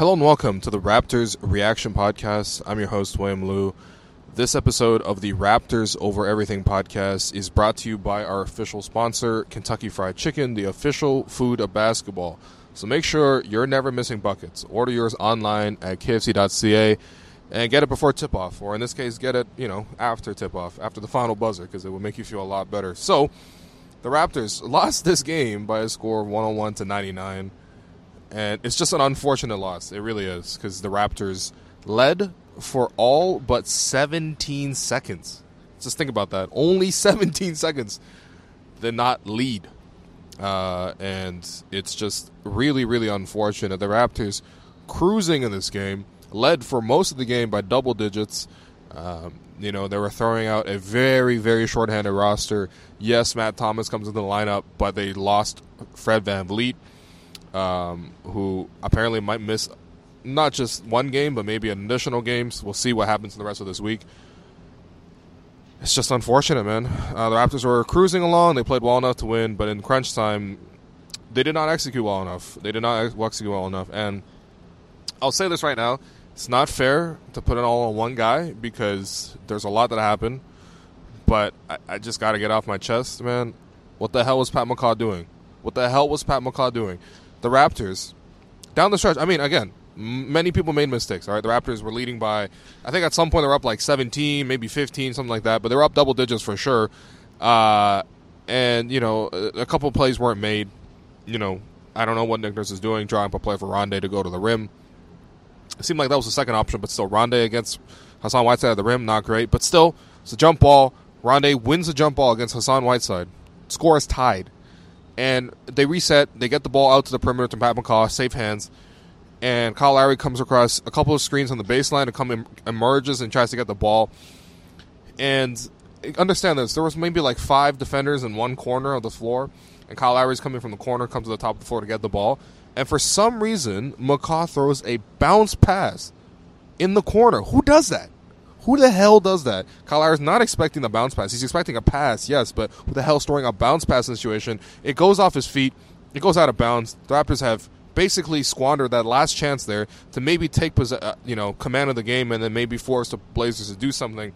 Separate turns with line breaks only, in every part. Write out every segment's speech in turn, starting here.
Hello and welcome to the Raptors Reaction Podcast. I'm your host, William Lou. This episode of the Raptors Over Everything podcast is brought to you by our official sponsor, Kentucky Fried Chicken, the official food of basketball. So make sure you're never missing buckets. Order yours online at kfc.ca and get it before tip off, or in this case, get it, you know, after tip off, after the final buzzer, because it will make you feel a lot better. So, the Raptors lost this game by a score of 101 to 99, and it's just an unfortunate loss. It really is, because the Raptors led for all but 17 seconds. Just think about that. Only 17 seconds did not lead. Uh, and it's just really, really unfortunate. The Raptors cruising in this game, led for most of the game by double digits. Um, you know, they were throwing out a very, very shorthanded roster. Yes, Matt Thomas comes into the lineup, but they lost Fred VanVleet, um, who apparently might miss not just one game, but maybe additional games. We'll see what happens in the rest of this week. It's just unfortunate, man. Uh, the Raptors were cruising along. They played well enough to win, but in crunch time, they did not execute well enough. They did not execute well enough. And I'll say this right now it's not fair to put it all on one guy because there's a lot that happened. But I, I just got to get off my chest, man. What the hell was Pat McCaw doing? What the hell was Pat McCaw doing? The Raptors, down the stretch, I mean, again, many people made mistakes. All right, the Raptors were leading by, I think at some point they were up like 17, maybe 15, something like that. But they were up double digits for sure. Uh, and you know, a, couple plays weren't made. You know, I don't know what Nick Nurse is doing, drawing up a play for Rondae to go to the rim. It seemed like that was the second option, but still, Rondae against Hassan Whiteside at the rim, not great. But still, it's a jump ball. Rondae wins the jump ball against Hassan Whiteside. Score is tied. And they reset. They get the ball out to the perimeter to Pat McCaw, safe hands and Kyle Lowry comes across a couple of screens on the baseline and come emerges and tries to get the ball. And understand this: there was maybe like five defenders in one corner of the floor, and Kyle Lowry's coming from the corner, comes to the top of the floor to get the ball. And for some reason, McCaw throws a bounce pass in the corner. Who does that? Who the hell does that? Kyle Lowry's not expecting the bounce pass. He's expecting a pass, yes, but who the hell throwing a bounce pass in situation? It goes off his feet. It goes out of bounds. The Raptors have basically squandered that last chance there to maybe take uh, you know command of the game and then maybe force the Blazers to do something.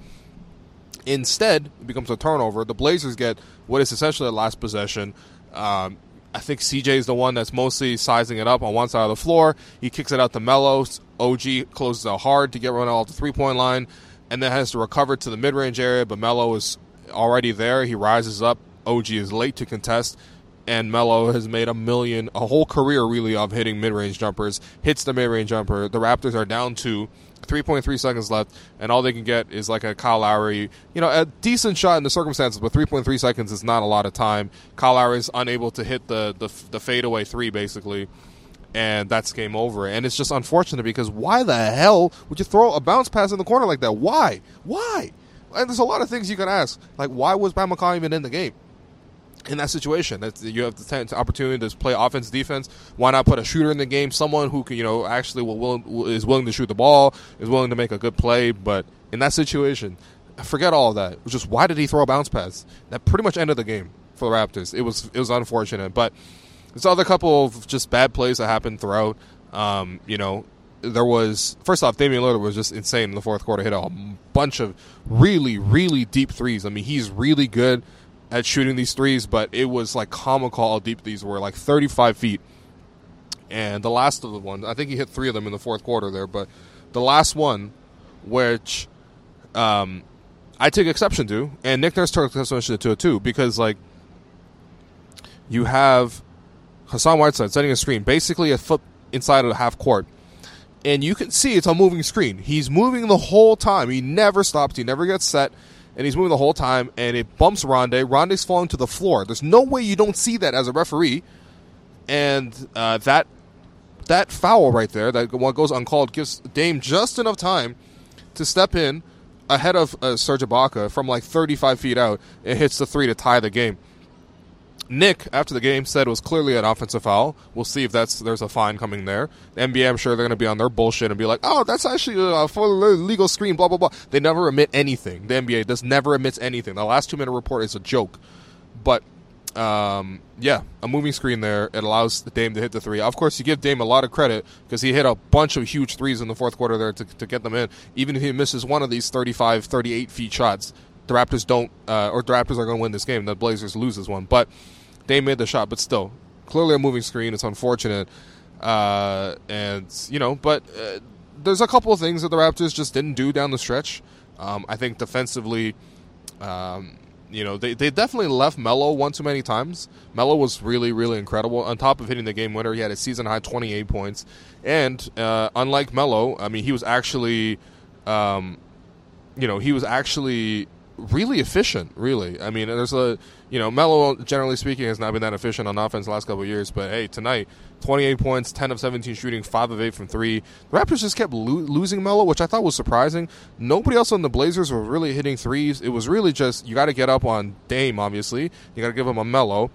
Instead, it becomes a turnover. The Blazers get what is essentially a last possession. Um, I think CJ is the one that's mostly sizing it up on one side of the floor. He kicks it out to Melo. OG closes out hard to get run off the three point line, and then has to recover to the mid range area. But Melo is already there. He rises up. OG is late to contest and Melo has made a million, a whole career really of hitting mid-range jumpers. Hits the mid-range jumper. The Raptors are down to 3.3 seconds left, and all they can get is like a Kyle Lowry, you know, a decent shot in the circumstances, but 3.3 seconds is not a lot of time. Kyle Lowry is unable to hit the the, the fadeaway three basically. And that's game over. And it's just unfortunate because why the hell would you throw a bounce pass in the corner like that? Why? Why? And there's a lot of things you can ask. Like, why was McCaw even in the game? in that situation. That's, you have the opportunity to play offense, defense. Why not put a shooter in the game? Someone who can, you know, actually will, will, is willing to shoot the ball, is willing to make a good play. But in that situation, forget all of that. Just why did he throw a bounce pass? That pretty much ended the game for the Raptors. It was it was unfortunate, but there's other couple of just bad plays that happened throughout. Um, you know, there was first off, Damian Lillard was just insane in the fourth quarter. Hit a bunch of really, really deep threes. I mean, he's really good at shooting these threes, but it was like comical how deep these were, like 35 feet. And the last of the ones, I think he hit three of them in the fourth quarter there, but the last one, which um, I take exception to, and Nick Nurse took exception to it too, because like you have Hassan Whiteside setting a screen, basically a foot inside of the half court, and you can see it's a moving screen. He's moving the whole time. He never stops. He never gets set and he's moving the whole time, and it bumps Rondae. Rondae's falling to the floor. There's no way you don't see that as a referee. and uh, that that foul right there, that one goes uncalled, gives Dame just enough time to step in ahead of uh, Serge Ibaka from like 35 feet out. It hits the three to tie the game. Nick, after the game, said it was clearly an offensive foul. We'll see if that's there's a fine coming there. The NBA, I'm sure they're going to be on their bullshit and be like, "Oh, that's actually a full legal screen." Blah blah blah. They never admit anything. The NBA does never admits anything. The last two minute report is a joke. But um, yeah, a moving screen there. It allows Dame to hit the three. Of course, you give Dame a lot of credit because he hit a bunch of huge threes in the fourth quarter there to, to get them in. Even if he misses one of these 35, 38 feet shots, the Raptors don't, uh, or the Raptors are going to win this game. The Blazers lose this one. But they made the shot, but still, clearly a moving screen. It's unfortunate. Uh, and, you know, but uh, there's a couple of things that the Raptors just didn't do down the stretch. Um, I think defensively, um, you know, they, they definitely left Melo one too many times. Melo was really, really incredible. On top of hitting the game winner, he had a season high 28 points. And uh, unlike Melo, I mean, he was actually, um, you know, he was actually really efficient. Really, I mean, there's a you know, Melo generally speaking has not been that efficient on offense the last couple of years. But hey, tonight, 28 points, 10 of 17 shooting, five of eight from three. The Raptors just kept lo- losing Melo, which I thought was surprising. Nobody else on the Blazers were really hitting threes. It was really just you got to get up on Dame. Obviously, you got to give him a Melo.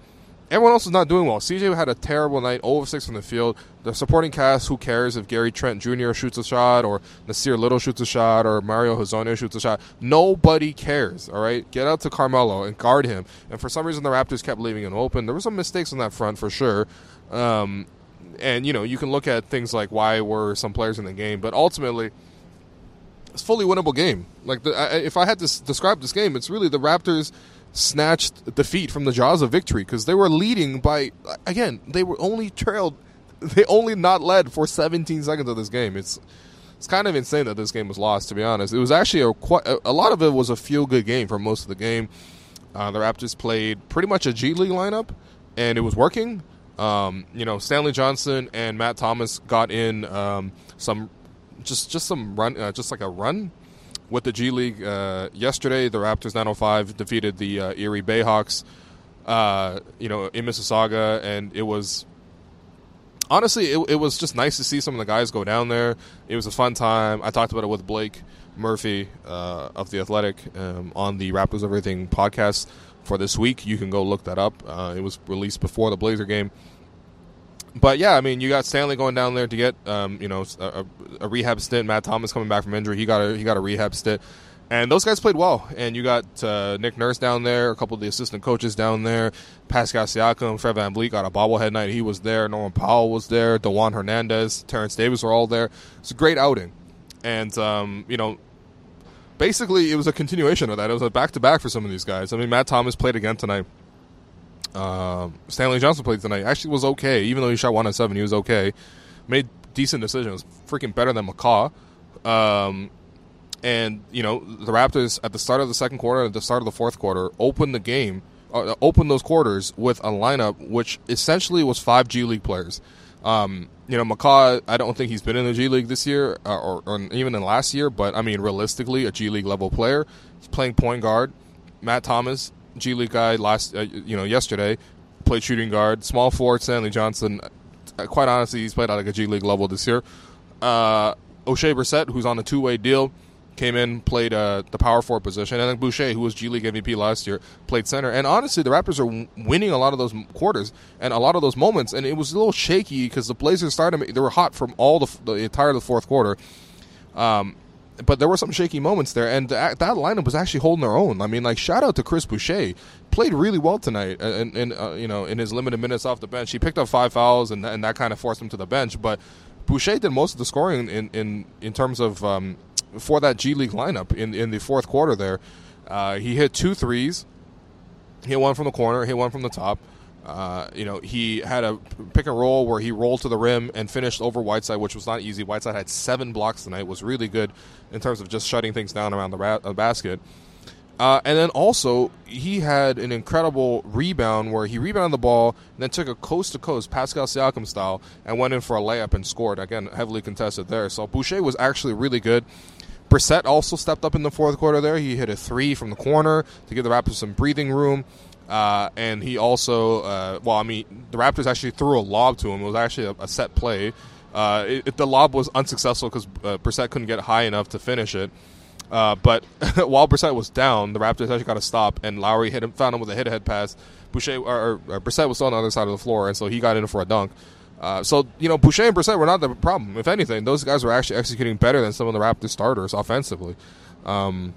Everyone else is not doing well. CJ had a terrible night, 0 of 6 from the field. The supporting cast, who cares if Gary Trent Jr. shoots a shot or Nassir Little shoots a shot or Mario Hezonja shoots a shot? Nobody cares, all right? Get out to Carmelo and guard him. And for some reason, the Raptors kept leaving him open. There were some mistakes on that front for sure. Um, and, you know, you can look at things like why were some players in the game, but ultimately, it's fully winnable game. Like, the, I, if I had to s- describe this game, it's really the Raptors – snatched defeat from the jaws of victory because they were leading by again they were only trailed they only not led for 17 seconds of this game. It's it's kind of insane that this game was lost to be honest. It was actually a quite a, lot of it was a feel good game for most of the game. Uh, the raptors played pretty much a g league lineup and it was working. Um, you know stanley johnson and matt thomas got in um, some just just some run uh, just like a run with the G League uh, yesterday. The Raptors 905 defeated the uh, Erie Bayhawks, uh, you know, in Mississauga, and it was honestly it, it, was just nice to see some of the guys go down there. It was a fun time. I talked about it with Blake Murphy uh, of the Athletic um, on the Raptors Everything podcast for this week. You can go look that up. Uh, it was released before the Blazer game but yeah, I mean, you got Stanley going down there to get, um, you know, a, a, rehab stint. Matt Thomas coming back from injury, he got a he got a rehab stint, and those guys played well. And you got uh, Nick Nurse down there, a couple of the assistant coaches down there. Pascal Siakam, Fred VanVleet got a bobblehead night. He was there. Norman Powell was there. Dewan Hernandez, Terrence Davis were all there. It's a great outing, and um, you know, basically it was a continuation of that. It was a back to back for some of these guys. I mean, Matt Thomas played again tonight. Uh, Stanley Johnson played tonight. Actually, was okay. Even though he shot one on seven, he was okay. Made decent decisions. Freaking better than McCaw. Um, and you know the Raptors at the start of the second quarter, at the start of the fourth quarter, opened the game, uh, opened those quarters with a lineup which essentially was five G League players. Um, you know, McCaw, I don't think he's been in the G League this year uh, or, or, even in last year, but I mean, realistically, a G League level player. He's playing point guard. Matt Thomas G League guy last, uh, you know, yesterday played shooting guard. Small forward Stanley Johnson. Uh, quite honestly, he's played at like a G League level this year. Uh, Oshae Brissett, who's on a two way deal, came in, played uh, the power forward position, and then Boucher, who was G League MVP last year, played center. And honestly, the Raptors are winning a lot of those quarters and a lot of those moments. And it was a little shaky because the Blazers started; they were hot from all the, the entire the fourth quarter. Um, but there were some shaky moments there, and that, lineup was actually holding their own. I mean, like shout out to Chris Boucher, played really well tonight, and, and uh, you know in his limited minutes off the bench, he picked up five fouls, and, and that kind of forced him to the bench. But Boucher did most of the scoring in in in terms of um, for that G League lineup in in the fourth quarter. There, uh, he hit two threes, hit one from the corner, hit one from the top. Uh, you know, he had a pick and roll where he rolled to the rim and finished over Whiteside, which was not easy. Whiteside had seven blocks tonight, was really good in terms of just shutting things down around the ra- uh, basket. Uh, and then also, he had an incredible rebound where he rebounded the ball then took a coast to coast, Pascal Siakam style, and went in for a layup and scored. Again, heavily contested there. So Boucher was actually really good. Brissett also stepped up in the fourth quarter. There, he hit a three from the corner to give the Raptors some breathing room. Uh, and he also, uh, well, I mean, the Raptors actually threw a lob to him. It was actually a, a set play. Uh, it, it, the lob was unsuccessful because uh, Brissett couldn't get high enough to finish it. Uh, but while Brissett was down, the Raptors actually got a stop, and Lowry hit him, found him with a hit-ahead pass. Boucher or, or, Brissett was still on the other side of the floor, and so he got in for a dunk. Uh, so you know, Boucher and Brissett were not the problem. If anything, those guys were actually executing better than some of the Raptors starters offensively. Um,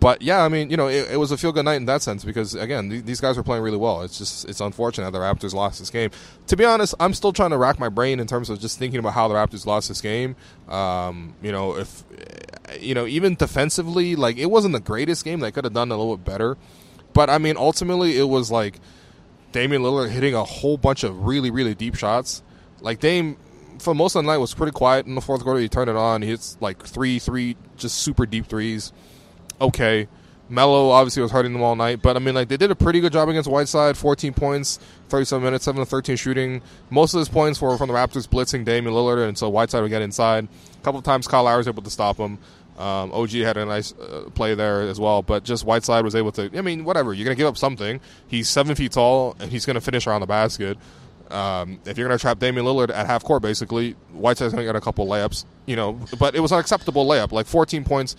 but yeah, I mean, you know, it, it was a feel good night in that sense because again, th- these guys were playing really well. It's just it's unfortunate that the Raptors lost this game. To be honest, I'm still trying to rack my brain in terms of just thinking about how the Raptors lost this game. Um, you know, if you know, even defensively, like it wasn't the greatest game. They could have done a little bit better. But I mean, ultimately, it was like Damian Lillard hitting a whole bunch of really, really deep shots. Like Dame, for most of the night, was pretty quiet in the fourth quarter. He turned it on. He hits like three, three, just super deep threes okay. Melo obviously was hurting them all night, but I mean, like they did a pretty good job against Whiteside. 14 points, 37 minutes, 7 to 13 shooting. Most of his points were from the Raptors blitzing Damian Lillard, and so Whiteside would get inside. A couple of times, Kyle Lowry was able to stop him. Um, OG had a nice uh, play there as well, but just Whiteside was able to. I mean, whatever. You're gonna give up something. He's seven feet tall, and he's gonna finish around the basket. Um, if you're gonna trap Damian Lillard at half court, basically, Whiteside's gonna get a couple layups. You know, but it was an acceptable layup, like 14 points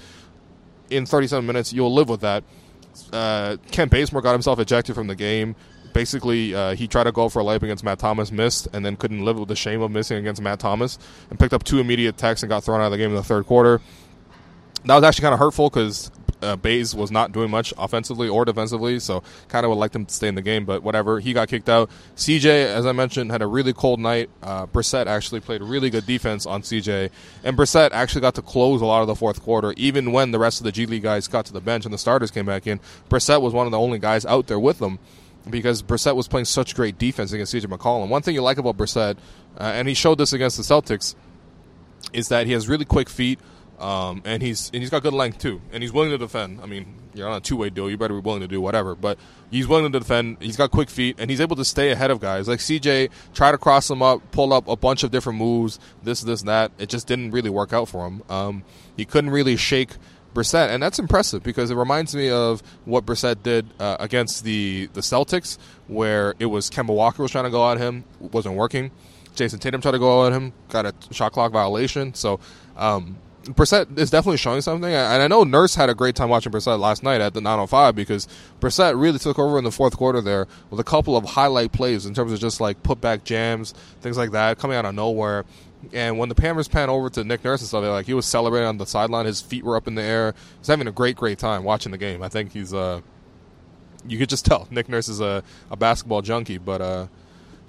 in 37 minutes, you'll live with that. Uh, Kent Bazemore got himself ejected from the game. Basically, uh, he tried to go for a layup against Matt Thomas, missed, and then couldn't live with the shame of missing against Matt Thomas, and picked up two immediate techs and got thrown out of the game in the third quarter. That was actually kind of hurtful because uh, Bays was not doing much offensively or defensively, so kind of would like them to stay in the game, but whatever. He got kicked out. CJ, as I mentioned, had a really cold night. Uh, Brissett actually played really good defense on CJ, and Brissett actually got to close a lot of the fourth quarter, even when the rest of the G League guys got to the bench and the starters came back in. Brissett was one of the only guys out there with them because Brissett was playing such great defense against CJ McCollum. One thing you like about Brissett, uh, and he showed this against the Celtics, is that he has really quick feet. Um, and he's and he's got good length too, and he's willing to defend. I mean, you're on a two way deal; you better be willing to do whatever. But he's willing to defend. He's got quick feet, and he's able to stay ahead of guys. Like CJ tried to cross him up, pull up a bunch of different moves, this, this, that. It just didn't really work out for him. Um, he couldn't really shake Brissett, and that's impressive because it reminds me of what Brissett did uh, against the the Celtics, where it was Kemba Walker was trying to go at him, wasn't working. Jayson Tatum tried to go at him, got a shot clock violation. So. Um, Brissett is definitely showing something, and I know Nurse had a great time watching Brissett last night at the 905 because Brissett really took over in the fourth quarter there with a couple of highlight plays in terms of just like put back jams, things like that, coming out of nowhere. And when the Panthers pan over to Nick Nurse and stuff, like he was celebrating on the sideline, his feet were up in the air. He's having a great, great time watching the game. I think he's uh, you could just tell Nick Nurse is a, a basketball junkie, but uh,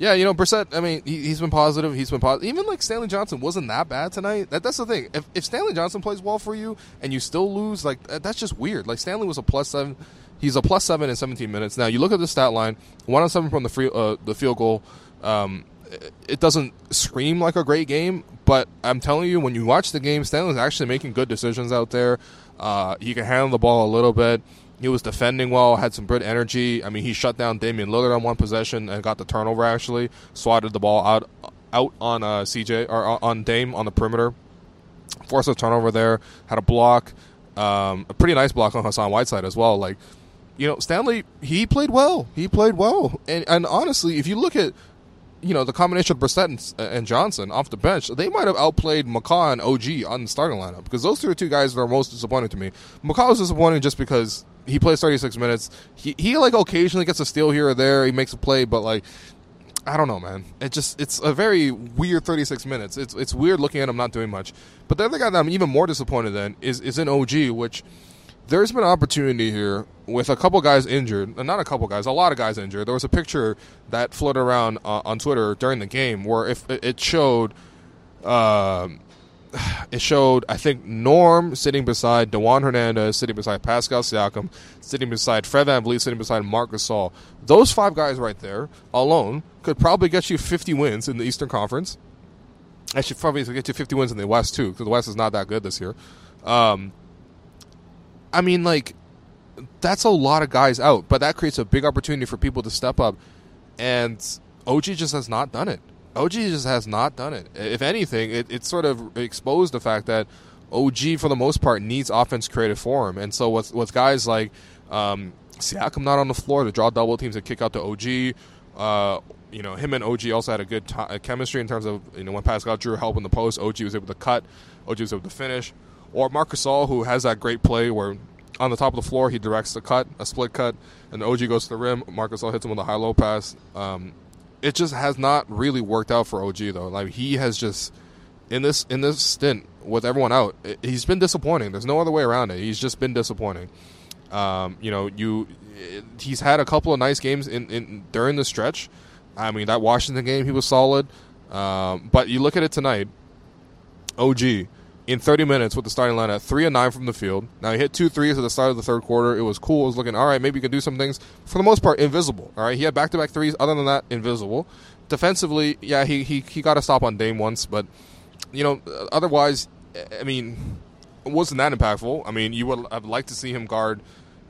yeah, you know, Brissett. I mean, he, has been positive. He's been positive. Even like Stanley Johnson wasn't that bad tonight. That, that's the thing. If, if Stanley Johnson plays well for you and you still lose, like that's just weird. Like Stanley was a plus seven. He's a plus seven in 17 minutes. Now you look at the stat line: one on seven from the free, uh, the field goal. Um, it doesn't scream like a great game, but I'm telling you, when you watch the game, Stanley's actually making good decisions out there. Uh, he can handle the ball a little bit. He was defending well, had some good energy. I mean, he shut down Damian Lillard on one possession and got the turnover. Actually, swatted the ball out out on uh, CJ or on Dame on the perimeter. Forced a turnover there. Had a block, um, a pretty nice block on Hassan Whiteside as well. Like, you know, Stanley he played well. He played well, and and honestly, if you look at you know, the combination of Brissett and, and, Johnson off the bench, they might have outplayed McCaw and OG on the starting lineup because those two are two guys that are most disappointing to me. McCaw was disappointing just because he plays 36 minutes. He he like occasionally gets a steal here or there. He makes a play, but like I don't know, man. It just it's a very weird 36 minutes. It's it's weird looking at him not doing much. But the other guy that I'm even more disappointed in is is in OG, which there's been opportunity here with a couple guys injured, not a couple guys, a lot of guys injured. There was a picture that floated around uh, on Twitter during the game where if it showed. Um, it showed I think Norm sitting beside Dewan Hernandez, sitting beside Pascal Siakam, sitting beside Fred VanVleet, sitting beside Marc Gasol. Those five guys right there alone could probably get you 50 wins in the Eastern Conference. I should probably get you 50 wins in the West too, because the West is not that good this year. Um, I mean, like that's a lot of guys out, but that creates a big opportunity for people to step up, and OG just has not done it. OG just has not done it. If anything, it, it sort of exposed the fact that OG for the most part needs offense created for him, and so with with guys like um, Siakam not on the floor to draw double teams and kick out to OG. Uh, you know, him and OG also had a good t- chemistry in terms of you know when Pascal drew help in the post, OG was able to cut, OG was able to finish, or Marc Gasol, who has that great play where on the top of the floor he directs the cut, a split cut, and OG goes to the rim. Marc Gasol hits him with a high low pass. Um, it just has not really worked out for OG though. Like he has just in this in this stint with everyone out, he's been disappointing. There's no other way around it. He's just been disappointing. Um, you know, you he's had a couple of nice games in, in during the stretch. I mean, that Washington game he was solid, um, but you look at it tonight. OG in 30 minutes with the starting lineup, three and nine from the field. Now he hit two threes at the start of the third quarter. It was cool. It was looking all right. Maybe he can do some things. For the most part, invisible. All right, he had back to back threes. Other than that, invisible. Defensively, yeah, he he he got a stop on Dame once, but you know, otherwise, I mean, wasn't that impactful. I mean, you would have liked to see him guard.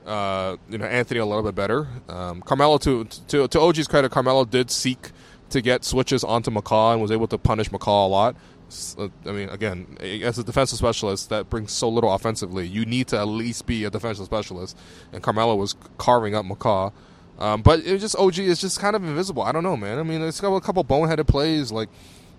Uh, you know Anthony a little bit better. Um, Carmelo, to, to to OG's credit, Carmelo did seek to get switches onto McCaw and was able to punish McCaw a lot. Uh, I mean, again, as a defensive specialist, that brings so little offensively. You need to at least be a defensive specialist, and Carmelo was carving up McCaw. Um, but it was just OG is just kind of invisible. I don't know, man. I mean, it's got a couple boneheaded plays like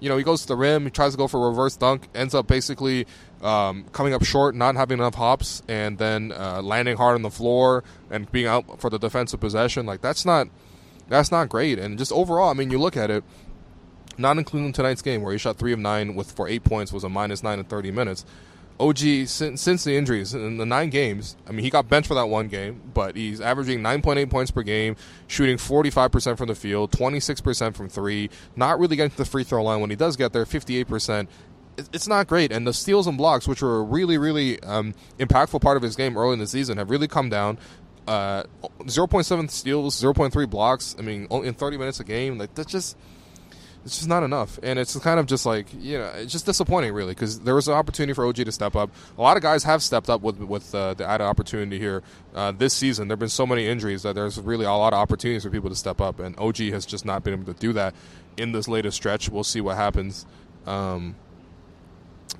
you know, he goes to the rim, he tries to go for a reverse dunk, ends up basically um, coming up short, not having enough hops, and then uh, landing hard on the floor and being out for the defensive possession. Like that's not that's not great. And just overall, I mean, you look at it, not including tonight's game where he shot three of nine with for eight points, was a minus nine in thirty minutes. OG since, since the injuries in the nine games. I mean, he got benched for that one game, but he's averaging 9.8 points per game, shooting 45% from the field, 26% from three, not really getting to the free throw line. When he does get there, 58%. It's not great, and the steals and blocks, which were a really, really um, impactful part of his game early in the season, have really come down. Uh, 0.7 steals, 0.3 blocks. I mean, in 30 minutes a game, like that's just it's just not enough, and it's kind of just like you know, it's just disappointing, really, because there was an opportunity for OG to step up. A lot of guys have stepped up with with uh, the added opportunity here uh, this season. There've been so many injuries that there's really a lot of opportunities for people to step up, and OG has just not been able to do that in this latest stretch. We'll see what happens. Um,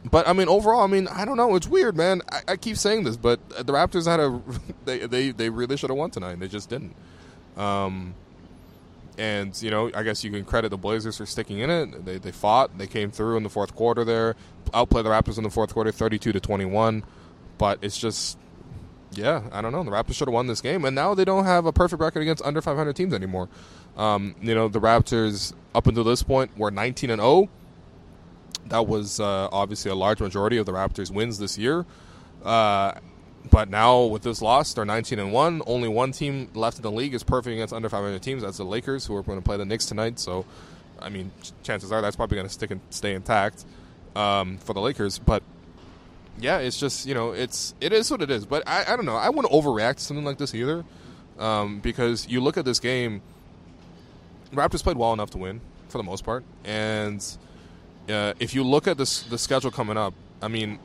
but I mean, overall, I mean, I don't know. It's weird, man. I, I keep saying this, but the Raptors had a they they, they really should have won tonight. and They just didn't. Um, and you know, I guess you can credit the Blazers for sticking in it. They they fought. They came through in the fourth quarter. There, outplayed the Raptors in the fourth quarter, thirty-two to twenty-one. But it's just, yeah, I don't know. The Raptors should have won this game, and now they don't have a perfect record against under five hundred teams anymore. Um, you know, the Raptors up until this point were nineteen and zero. Oh. That was uh, obviously a large majority of the Raptors' wins this year. Uh, but now with this loss, they're 19 and one. Only one team left in the league is perfect against under 500 teams. That's the Lakers, who are going to play the Knicks tonight. So, I mean, chances are that's probably going to stick and stay intact um, for the Lakers. But yeah, it's just you know, it's it is what it is. But I, I don't know. I wouldn't overreact to something like this either, um, because you look at this game. Raptors played well enough to win for the most part, and uh, if you look at this the schedule coming up, I mean,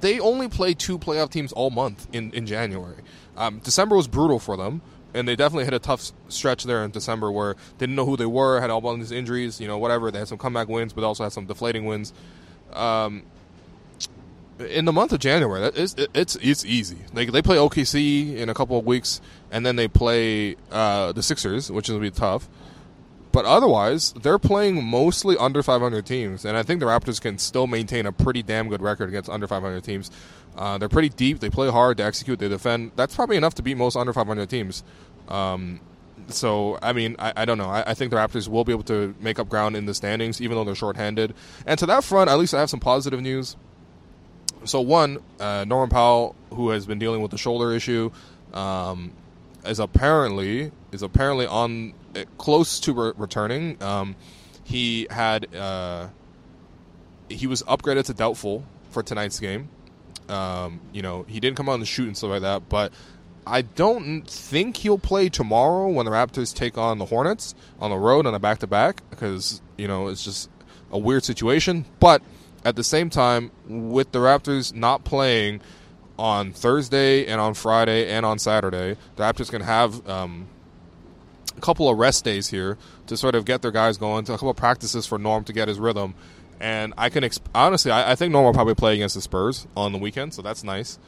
they only play two playoff teams all month in in January. Um, December was brutal for them, and they definitely hit a tough stretch there in December where they didn't know who they were, had all these injuries, you know, whatever. They had some comeback wins, but also had some deflating wins. Um, in the month of January, it's it's it's easy. They they play OKC in a couple of weeks, and then they play uh, the Sixers, which is gonna be tough. But otherwise, they're playing mostly under 500 teams, and I think the Raptors can still maintain a pretty damn good record against under 500 teams. Uh, they're pretty deep. They play hard. They execute. They defend. That's probably enough to beat most under 500 teams. Um, so, I mean, I, I don't know. I, I, think the Raptors will be able to make up ground in the standings, even though they're shorthanded. And to that front, at least I have some positive news. So, one, uh, Norman Powell, who has been dealing with the shoulder issue, um, is apparently is apparently on close to re- returning. Um, he had uh, he was upgraded to doubtful for tonight's game. Um, you know, he didn't come on the shoot and stuff like that, but I don't think he'll play tomorrow when the Raptors take on the Hornets on the road on a back to back because you know it's just a weird situation. But at the same time, with the Raptors not playing on Thursday and on Friday and on Saturday, the Raptors can have um, couple of rest days here to sort of get their guys going, to a couple of practices for Norm to get his rhythm. And I can exp- honestly, I, I think Norm will probably play against the Spurs on the weekend, so that's nice.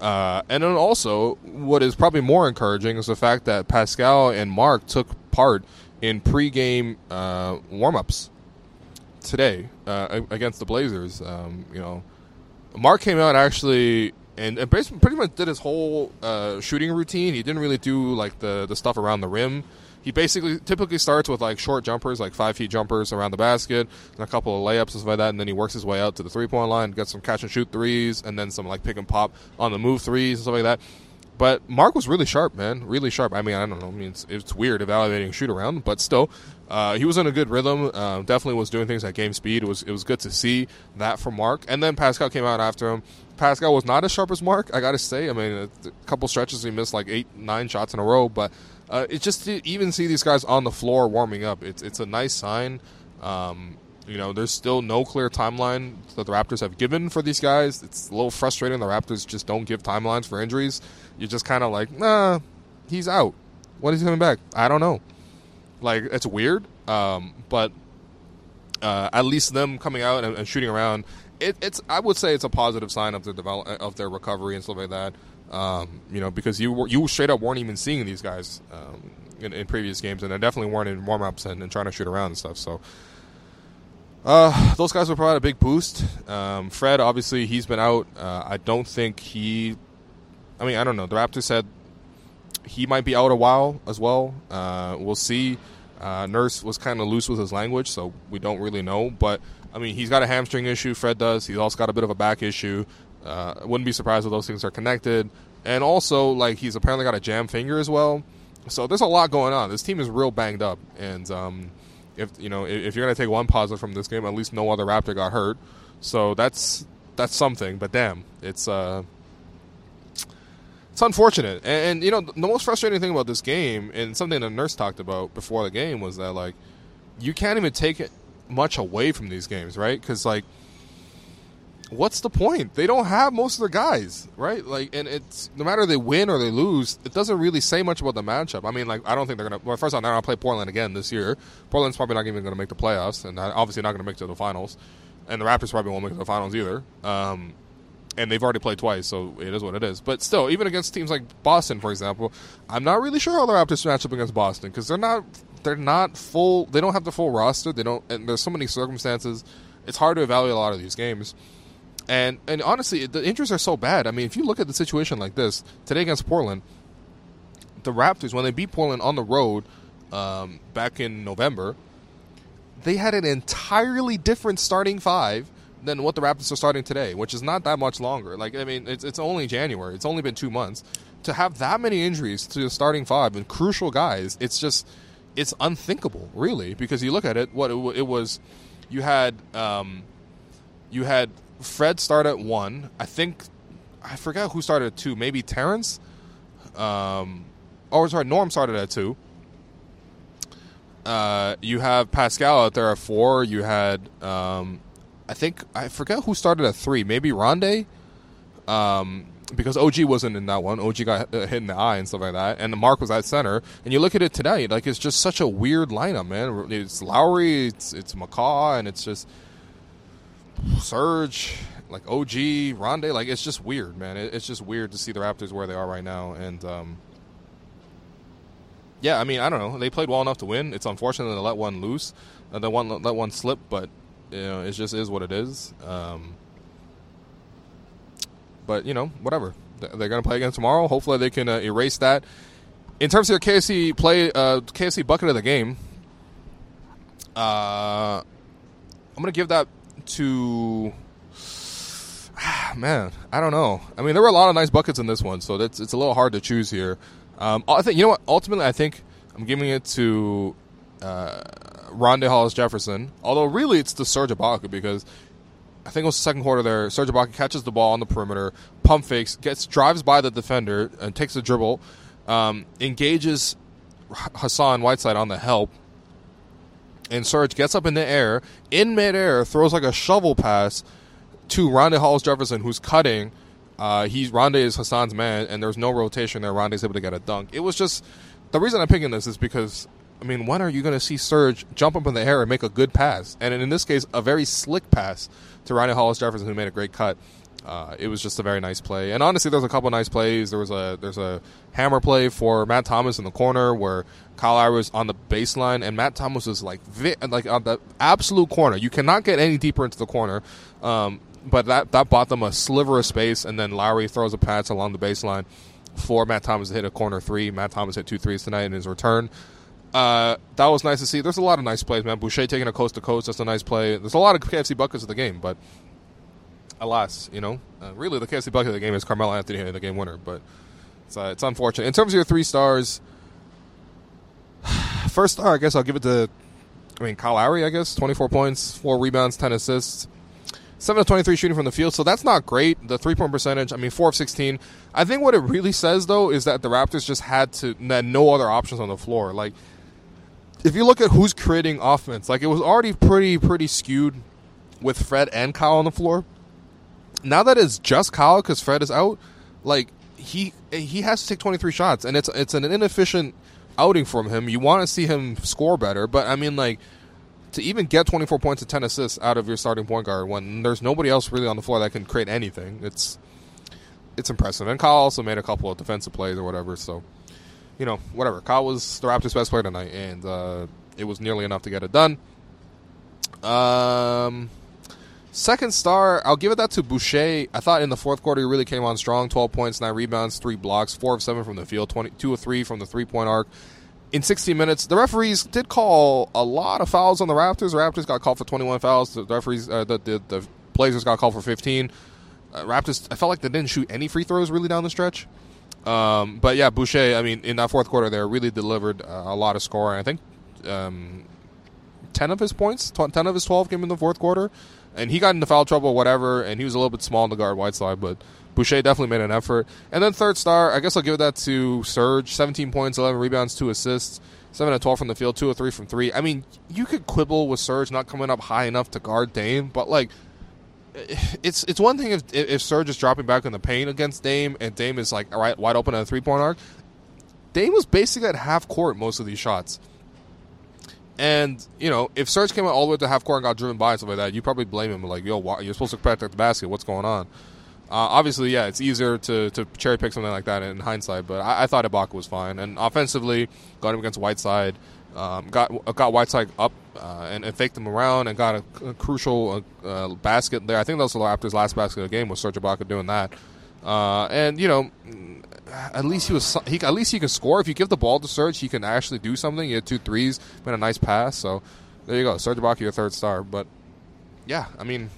Uh, and then also, what is probably more encouraging is the fact that Pascal and Mark took part in pregame uh, warm-ups today uh, against the Blazers. Um, you know, Mark came out actually and, and pretty much did his whole uh, shooting routine. He didn't really do like the the stuff around the rim. He basically typically starts with like short jumpers, like five feet jumpers around the basket, and a couple of layups and stuff like that, and then he works his way out to the three point line, gets some catch and shoot threes, and then some like pick and pop on the move threes and stuff like that. But Mark was really sharp, man, really sharp. I mean, I don't know. I mean, it's, it's weird evaluating shoot around, but still, uh, he was in a good rhythm. Uh, definitely was doing things at game speed. It was it was good to see that from Mark. And then Pascal came out after him. Pascal was not as sharp as Mark, I got to say. I mean, a, couple stretches he missed like eight, nine shots in a row, but uh, it's just to even see these guys on the floor warming up. It's it's a nice sign. Um, you know, there's still no clear timeline that the Raptors have given for these guys. It's a little frustrating. The Raptors just don't give timelines for injuries. You're just kind of like, nah, he's out. When is he coming back? I don't know. Like, it's weird, um, but uh, at least them coming out and, and shooting around, it, it's I would say it's a positive sign of their develop of their recovery and stuff like that. Um, you know, because you you straight up weren't even seeing these guys um, in, in, previous games, and they definitely weren't in warm ups and, and, trying to shoot around and stuff. So uh, those guys will provide a big boost. Um, Fred, obviously, he's been out. Uh, I don't think he. I mean, I don't know. The Raptors said he might be out a while as well. Uh, we'll see. Uh, Nurse was kind of loose with his language, so we don't really know. But I mean, he's got a hamstring issue. Fred does. He's also got a bit of a back issue. Uh, wouldn't be surprised if those things are connected. And also, like he's apparently got a jam finger as well. So there's a lot going on. This team is real banged up, and um, if you know if you're gonna take one positive from this game, at least no other Raptor got hurt. So that's that's something. But damn, it's uh, it's unfortunate. And, and, you know the most frustrating thing about this game, and something the nurse talked about before the game, was that like you can't even take it much away from these games, right? Because like what's the point? They don't have most of their guys, right? Like, and it's no matter they win or they lose, it doesn't really say much about the matchup. I mean, like, I don't think they're gonna. Well, first off, they're not gonna play Portland again this year. Portland's probably not even gonna make the playoffs, and obviously not gonna make it to the finals. And the Raptors probably won't make it to the finals either. Um, and they've already played twice, so it is what it is. But still, even against teams like Boston, for example, I'm not really sure how the Raptors match up against Boston because they're not they're not full. They don't have the full roster. They don't, and there's so many circumstances. It's hard to evaluate a lot of these games. And and honestly, the injuries are so bad. I mean, if you look at the situation like this today against Portland, the Raptors when they beat Portland on the road um, back in November, they had an entirely different starting five than what the Raptors are starting today, which is not that much longer. Like I mean, it's it's only January. It's only been two months. To have that many injuries to the starting five and crucial guys, it's just it's unthinkable, really, because you look at it. What it, it was, you had um, you had Fred start at one. I think I forget who started at two. Maybe Terrence. Um, oh, sorry, Norm started at two. Uh, you have Pascal out there at four. You had, um, I think, I forget who started at three. Maybe Rondae. um, because OG wasn't in that one. OG got hit in the eye and stuff like that, and the Mark was at center. And you look at it tonight, like it's just such a weird lineup, man. It's Lowry, it's it's McCaw, and it's just Serge, like OG, Rondae. like it's just weird, man. It, it's just weird to see the Raptors where they are right now, and um, yeah, I mean, I don't know. They played well enough to win. It's unfortunate to let one loose, and then one let one slip, but you know, it just is what it is. Um, but you know, whatever. They're going to play again tomorrow. Hopefully, they can uh, erase that. In terms of their KFC play, uh, bucket of the game, uh, I'm going to give that to man, I don't know. I mean, there were a lot of nice buckets in this one, so it's it's a little hard to choose here. Um, I think you know what. Ultimately, I think I'm giving it to uh, Rondae Hollis Jefferson. Although really, it's to Serge Ibaka because I think it was the second quarter there. Serge Ibaka catches the ball on the perimeter, pump fakes, gets drives by the defender and takes a dribble, um, engages Hassan Whiteside on the help, and Serge gets up in the air, in midair, throws like a shovel pass to Rondae Hollis Jefferson, who's cutting. Uh, he's Rondae is Hassan's man, and there's no rotation there. Rondae's able to get a dunk. It was just the reason I'm picking this is because I mean, when are you going to see Serge jump up in the air and make a good pass? And in this case, a very slick pass to Ronnie Hollis Jefferson, who made a great cut. Uh, it was just a very nice play, and honestly, there was a couple nice plays. There was a there's a hammer play for Matt Thomas in the corner where Kyle Lowry was on the baseline, and Matt Thomas was like vi- like on the absolute corner. You cannot get any deeper into the corner, um, but that that bought them a sliver of space, and then Lowry throws a pass along the baseline for Matt Thomas to hit a corner three. Matt Thomas hit two threes tonight in his return. Uh, that was nice to see. There's a lot of nice plays, man. Boucher taking a coast to coast. That's a nice play. There's a lot of KFC buckets of the game, but alas, you know, uh, really the KFC bucket of the game is Carmelo Anthony the game winner. But it's, uh, it's unfortunate. In terms of your three stars, first star, I guess I'll give it to, I mean, Kyle Lowry, I guess. 24 points, 4 rebounds, 10 assists. 7 of 23 shooting from the field, so that's not great. The three point percentage, I mean, 4 of 16. I think what it really says, though, is that the Raptors just had to, had no other options on the floor. Like, if you look at who's creating offense, like, it was already pretty, pretty skewed with Fred and Kyle on the floor. Now that it's just Kyle because Fred is out, like, he he has to take 23 shots, and it's it's an inefficient outing from him. You want to see him score better, but I mean, like, to even get 24 points and 10 assists out of your starting point guard when there's nobody else really on the floor that can create anything, it's it's impressive. And Kyle also made a couple of defensive plays or whatever. So, you know, whatever. Kyle was the Raptors' best player tonight, and uh, it was nearly enough to get it done. Um, second star, I'll give it that to Boucher. I thought in the fourth quarter he really came on strong. 12 points, 9 rebounds, 3 blocks, 4 of 7 from the field, 20, 2 of 3 from the three point arc in 16 minutes, the referees did call a lot of fouls on the Raptors. The Raptors got called for 21 fouls. The referees, uh, the, the, the Blazers got called for 15. Uh, Raptors, I felt like they didn't shoot any free throws really down the stretch. Um, but yeah, Boucher, I mean, in that fourth quarter, there really delivered uh, a lot of scoring. I think um, 10 of his points, 10 of his 12 came in the fourth quarter. And he got into foul trouble, whatever, and he was a little bit small in the guard Whiteside, but Boucher definitely made an effort. And then third star, I guess I'll give that to Serge. 17 points, 11 rebounds, 2 assists, 7 of 12 from the field, 2 of 3 from 3. I mean, you could quibble with Serge not coming up high enough to guard Dame, but like it's it's one thing if if Serge is dropping back in the paint against Dame and Dame is like all right wide open at a three point arc. Dame was basically at half court most of these shots. And you know, if Serge came out all the way to half court and got driven by and stuff like that, you probably blame him. Like, yo, why, you're supposed to protect the basket. What's going on? Uh, obviously, yeah, it's easier to, to cherry pick something like that in hindsight, but I, I thought Ibaka was fine. And offensively, got him against Whiteside, um, got got Whiteside up uh, and, and, faked him around and got a, a crucial uh, uh, basket there. I think that was the Raptors' last basket of the game was Serge Ibaka doing that. Uh, and you know, at least he was he at least he can score. If you give the ball to Serge, he can actually do something. He had two threes, made a nice pass. So there you go, Serge Ibaka, your third star. But yeah, I mean,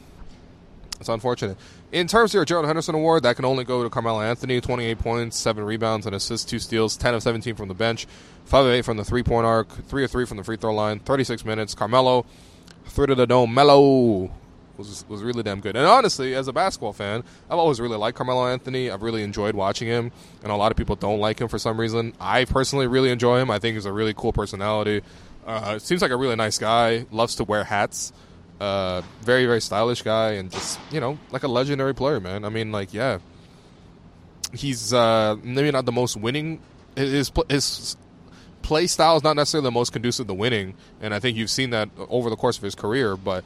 it's unfortunate. In terms of your Gerald Henderson Award, that can only go to Carmelo Anthony. 28 points, 7 rebounds, and assists, 2 steals, 10 of 17 from the bench, 5 of 8 from the three point arc, 3 of 3 from the free throw line, 36 minutes. Carmelo, 3 to the dome, Melo was was really damn good. And honestly, as a basketball fan, I've always really liked Carmelo Anthony. I've really enjoyed watching him, and a lot of people don't like him for some reason. I personally really enjoy him. I think he's a really cool personality. Uh, seems like a really nice guy. Loves to wear hats. Uh, very very stylish guy and just you know like a legendary player, man. I mean, like yeah, he's uh, maybe not the most winning. His his play style is not necessarily the most conducive to winning, and I think you've seen that over the course of his career. But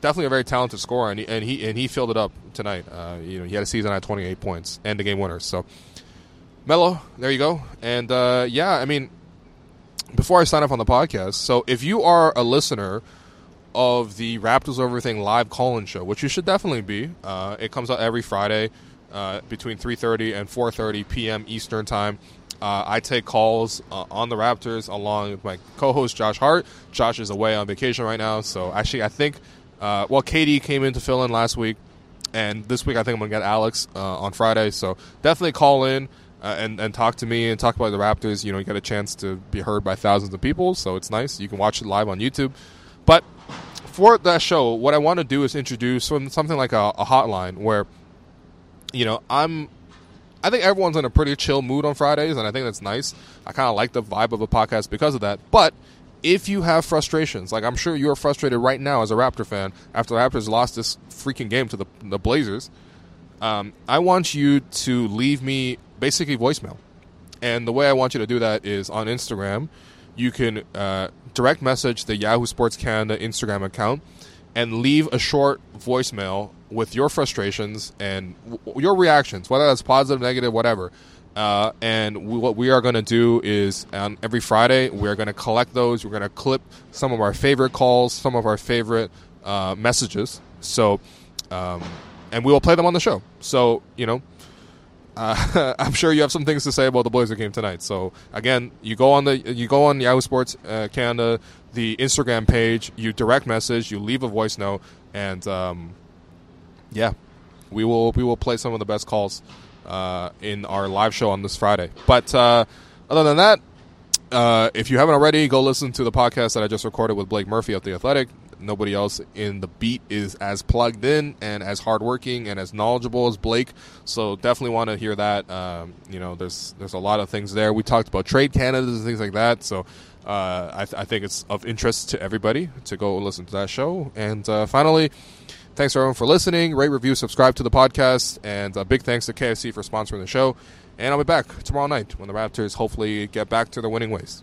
definitely a very talented scorer, and he and he, and he filled it up tonight. Uh, you know, he had a season at 28 points and the game winner. So, Melo, there you go. And uh, yeah, I mean, before I sign off on the podcast, so if you are a listener of the Raptors Everything live call-in show, which you should definitely be. Uh, it comes out every Friday uh, between 3:30 and 4:30 p.m. Eastern time. Uh, I take calls uh, on the Raptors along with my co-host Josh Hart. Josh is away on vacation right now, so actually I think uh, well Katie came in to fill in last week, and this week I think I'm gonna get Alex uh, on Friday. So definitely call in. and, and talk to me and talk about the Raptors. You know, you get a chance to be heard by thousands of people, so it's nice. You can watch it live on YouTube. But for that show, what I want to do is introduce something like a, a hotline where, you know, I'm I think everyone's in a pretty chill mood on Fridays, and I think that's nice. I kind of like the vibe of a podcast because of that. But if you have frustrations, like I'm sure you're frustrated right now as a Raptor fan after the Raptors lost this freaking game to the, the Blazers, um, I want you to leave me basically voicemail. And the way I want you to do that is on Instagram you can uh, direct message the Yahoo Sports Canada Instagram account and leave a short voicemail with your frustrations and w- your reactions, whether that's positive, negative, whatever. Uh, and we, what we are going to do is on every Friday, we're going to collect those. We're going to clip some of our favorite calls, some of our favorite uh, messages. So, um, and we will play them on the show. So, you know, uh, I'm sure you have some things to say about the Blazer game tonight. So again, you go on the you go on Yahoo Sports uh, Canada, the Instagram page, you direct message, you leave a voice note, and um, yeah, we will we will play some of the best calls uh, in our live show on this Friday. But uh, other than that, uh, if you haven't already, go listen to the podcast that I just recorded with Blake Murphy of the Athletic. Nobody else in the beat is as plugged in and as hardworking and as knowledgeable as Blake. So definitely want to hear that. Um, you know, there's there's a lot of things there. We talked about trade candidates and things like that. So uh, I, th- I, think it's of interest to everybody to go listen to that show. And uh, finally, thanks everyone for listening. Rate, review, subscribe to the podcast, and a big thanks to KFC for sponsoring the show. And I'll be back tomorrow night when the Raptors hopefully get back to their winning ways.